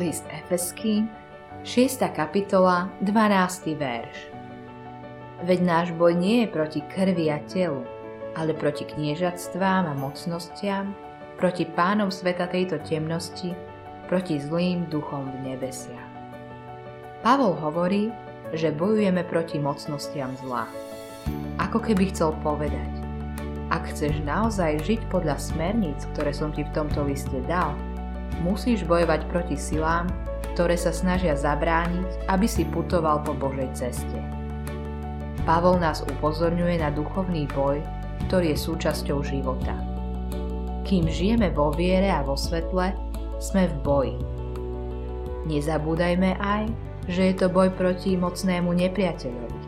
List Efeským, 6. kapitola, 12. verš. Veď náš boj nie je proti krvi a telu, ale proti kniežatstvám a mocnostiam, proti pánom sveta tejto temnosti, proti zlým duchom v nebesiach. Pavol hovorí, že bojujeme proti mocnostiam zla. Ako keby chcel povedať, ak chceš naozaj žiť podľa smerníc, ktoré som ti v tomto liste dal, musíš bojovať proti silám, ktoré sa snažia zabrániť, aby si putoval po Božej ceste. Pavol nás upozorňuje na duchovný boj, ktorý je súčasťou života. Kým žijeme vo viere a vo svetle, sme v boji. Nezabúdajme aj, že je to boj proti mocnému nepriateľovi.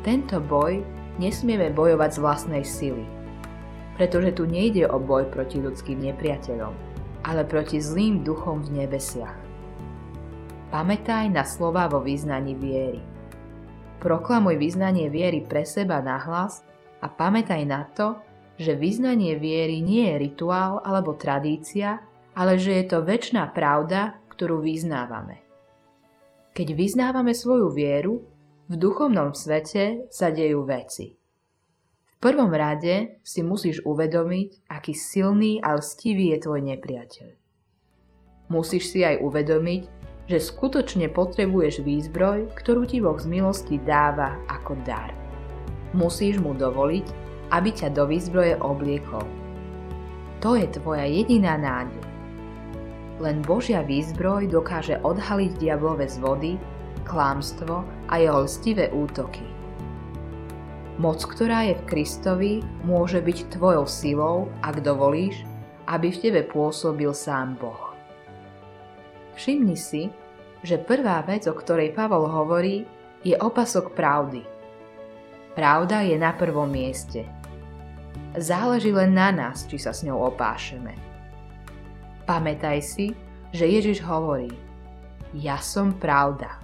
Tento boj nesmieme bojovať z vlastnej sily, pretože tu nejde o boj proti ľudským nepriateľom, ale proti zlým duchom v nebesiach. Pamätaj na slova vo význaní viery. Proklamuj význanie viery pre seba nahlas a pamätaj na to, že vyznanie viery nie je rituál alebo tradícia, ale že je to väčšiná pravda, ktorú vyznávame. Keď vyznávame svoju vieru, v duchovnom svete sa dejú veci. Prvom rade si musíš uvedomiť, aký silný a lstivý je tvoj nepriateľ. Musíš si aj uvedomiť, že skutočne potrebuješ výzbroj, ktorú ti Boh z milosti dáva ako dar. Musíš mu dovoliť, aby ťa do výzbroje obliekol. To je tvoja jediná nádej. Len Božia výzbroj dokáže odhaliť diablové zvody klámstvo a jeho lstivé útoky. Moc, ktorá je v Kristovi, môže byť tvojou silou, ak dovolíš, aby v tebe pôsobil sám Boh. Všimni si, že prvá vec, o ktorej Pavol hovorí, je opasok pravdy. Pravda je na prvom mieste. Záleží len na nás, či sa s ňou opášeme. Pamätaj si, že Ježiš hovorí, ja som pravda.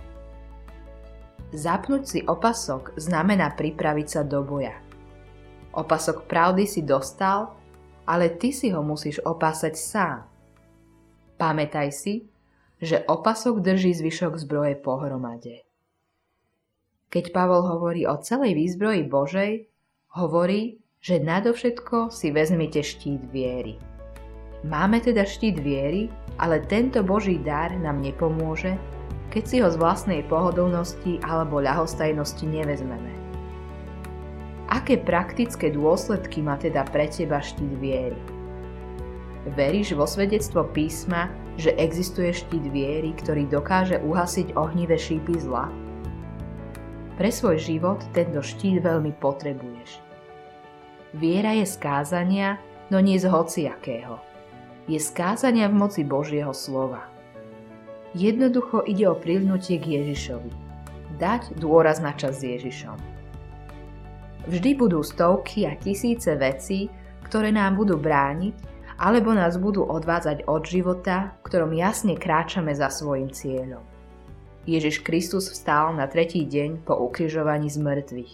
Zapnúť si opasok znamená pripraviť sa do boja. Opasok pravdy si dostal, ale ty si ho musíš opásať sám. Pamätaj si, že opasok drží zvyšok zbroje pohromade. Keď Pavol hovorí o celej výzbroji Božej, hovorí, že nadovšetko si vezmite štít viery. Máme teda štít viery, ale tento Boží dar nám nepomôže, keď si ho z vlastnej pohodlnosti alebo ľahostajnosti nevezmeme. Aké praktické dôsledky má teda pre teba štít viery? Veríš vo svedectvo písma, že existuje štít viery, ktorý dokáže uhasiť ohnivé šípy zla? Pre svoj život tento štít veľmi potrebuješ. Viera je skázania, no nie z hociakého. Je skázania v moci Božieho slova. Jednoducho ide o prilnutie k Ježišovi. Dať dôraz na čas s Ježišom. Vždy budú stovky a tisíce vecí, ktoré nám budú brániť alebo nás budú odvádzať od života, v ktorom jasne kráčame za svojim cieľom. Ježiš Kristus vstal na tretí deň po ukrižovaní z mŕtvych.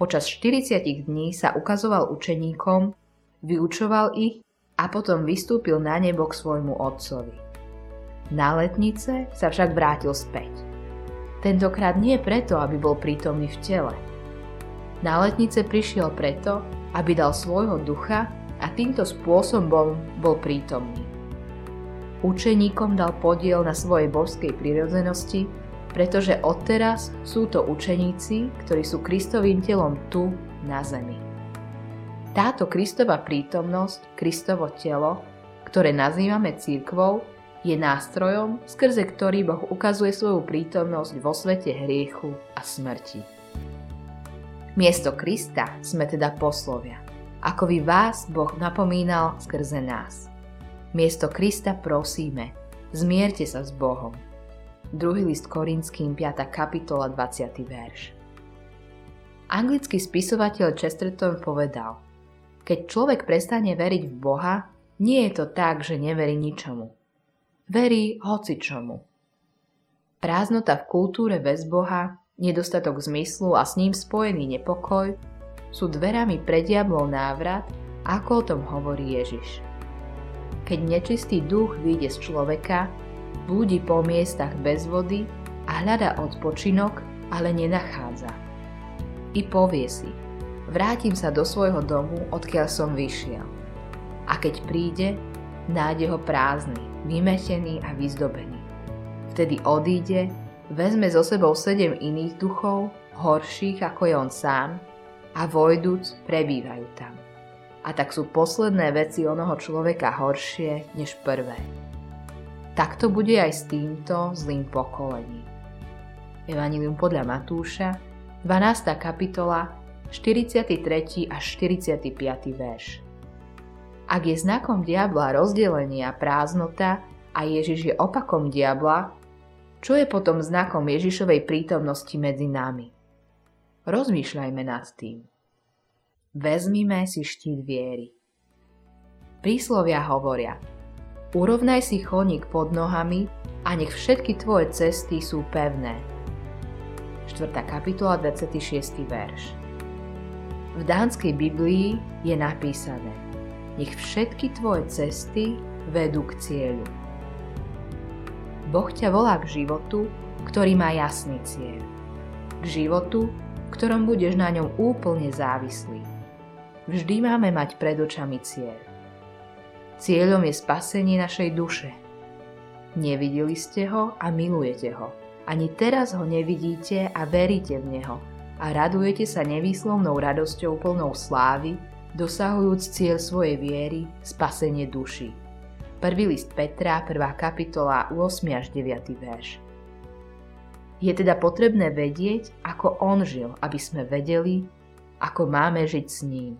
Počas 40 dní sa ukazoval učeníkom, vyučoval ich a potom vystúpil na nebo k svojmu otcovi. Na letnice sa však vrátil späť. Tentokrát nie preto, aby bol prítomný v tele. Na letnice prišiel preto, aby dal svojho ducha a týmto spôsobom bol prítomný. Učeníkom dal podiel na svojej božskej prírodzenosti, pretože odteraz sú to učeníci, ktorí sú Kristovým telom tu, na zemi. Táto Kristova prítomnosť, Kristovo telo, ktoré nazývame církvou, je nástrojom, skrze ktorý Boh ukazuje svoju prítomnosť vo svete hriechu a smrti. Miesto Krista sme teda poslovia, ako by vás Boh napomínal skrze nás. Miesto Krista prosíme, zmierte sa s Bohom. 2. list Korinským 5. kapitola 20. verš. Anglický spisovateľ Chesterton povedal, keď človek prestane veriť v Boha, nie je to tak, že neverí ničomu verí hocičomu. Prázdnota v kultúre bez Boha, nedostatok zmyslu a s ním spojený nepokoj sú dverami pre diablov návrat, ako o tom hovorí Ježiš. Keď nečistý duch vyjde z človeka, Blúdi po miestach bez vody a hľada odpočinok, ale nenachádza. I povie si, vrátim sa do svojho domu, odkiaľ som vyšiel. A keď príde, nájde ho prázdny, vymetený a vyzdobený. Vtedy odíde, vezme so sebou sedem iných duchov, horších ako je on sám, a vojdúc prebývajú tam. A tak sú posledné veci onoho človeka horšie než prvé. Tak to bude aj s týmto zlým pokolením. Evangelium podľa Matúša, 12. kapitola, 43. až 45. verš. Ak je znakom diabla rozdelenie a prázdnota a Ježiš je opakom diabla, čo je potom znakom Ježišovej prítomnosti medzi nami? Rozmýšľajme nad tým. Vezmime si štít viery. Príslovia hovoria – Urovnaj si chodník pod nohami a nech všetky tvoje cesty sú pevné. 4. kapitola 26. verš V dánskej Biblii je napísané Nech všetky tvoje cesty vedú k cieľu. Boh ťa volá k životu, ktorý má jasný cieľ. K životu, v ktorom budeš na ňom úplne závislý. Vždy máme mať pred očami cieľ. Cieľom je spasenie našej duše. Nevideli ste ho a milujete ho. Ani teraz ho nevidíte a veríte v neho a radujete sa nevýslovnou radosťou plnou slávy, dosahujúc cieľ svojej viery, spasenie duši. Prvý list Petra, 1. kapitola, 8. až 9. verš. Je teda potrebné vedieť, ako on žil, aby sme vedeli, ako máme žiť s ním.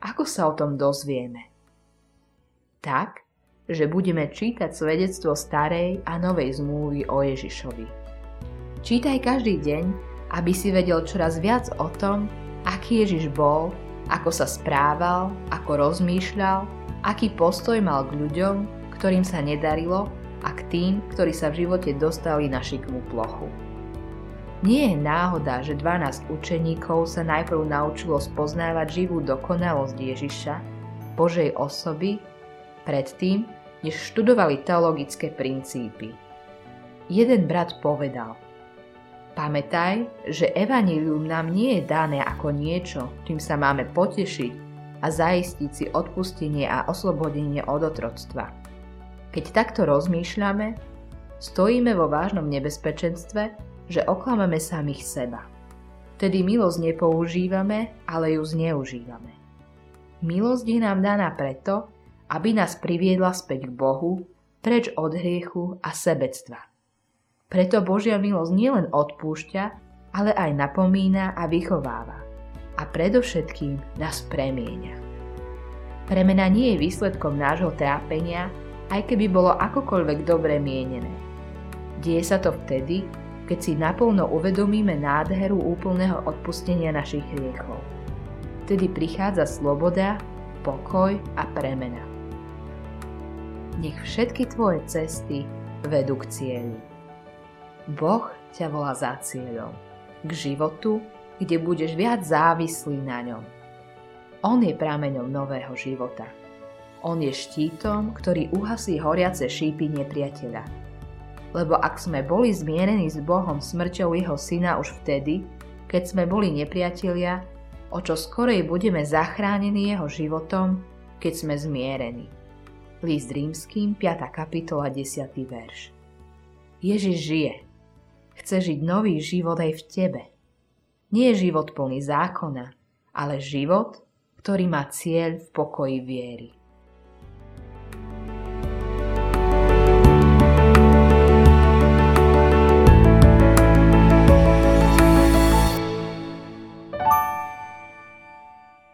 Ako sa o tom dozvieme? tak, že budeme čítať svedectvo starej a novej zmluvy o Ježišovi. Čítaj každý deň, aby si vedel čoraz viac o tom, aký Ježiš bol, ako sa správal, ako rozmýšľal, aký postoj mal k ľuďom, ktorým sa nedarilo a k tým, ktorí sa v živote dostali na šikmú plochu. Nie je náhoda, že 12 učeníkov sa najprv naučilo spoznávať živú dokonalosť Ježiša, Božej osoby predtým, než študovali teologické princípy. Jeden brat povedal, pamätaj, že evanílium nám nie je dané ako niečo, čím sa máme potešiť a zaistiť si odpustenie a oslobodenie od otroctva. Keď takto rozmýšľame, stojíme vo vážnom nebezpečenstve, že oklameme samých seba. Tedy milosť nepoužívame, ale ju zneužívame. Milosť je nám daná preto, aby nás priviedla späť k Bohu, preč od hriechu a sebectva. Preto Božia milosť nielen odpúšťa, ale aj napomína a vychováva. A predovšetkým nás premieňa. Premena nie je výsledkom nášho trápenia, aj keby bolo akokoľvek dobre mienené. Deje sa to vtedy, keď si naplno uvedomíme nádheru úplného odpustenia našich hriechov. Vtedy prichádza sloboda, pokoj a premena nech všetky tvoje cesty vedú k cieľu. Boh ťa volá za cieľom, k životu, kde budeš viac závislý na ňom. On je prameňom nového života. On je štítom, ktorý uhasí horiace šípy nepriateľa. Lebo ak sme boli zmierení s Bohom smrťou jeho syna už vtedy, keď sme boli nepriatelia, o čo skorej budeme zachránení jeho životom, keď sme zmierení. List rímským, 5. kapitola, 10. verš. Ježiš žije. Chce žiť nový život aj v tebe. Nie život plný zákona, ale život, ktorý má cieľ v pokoji viery.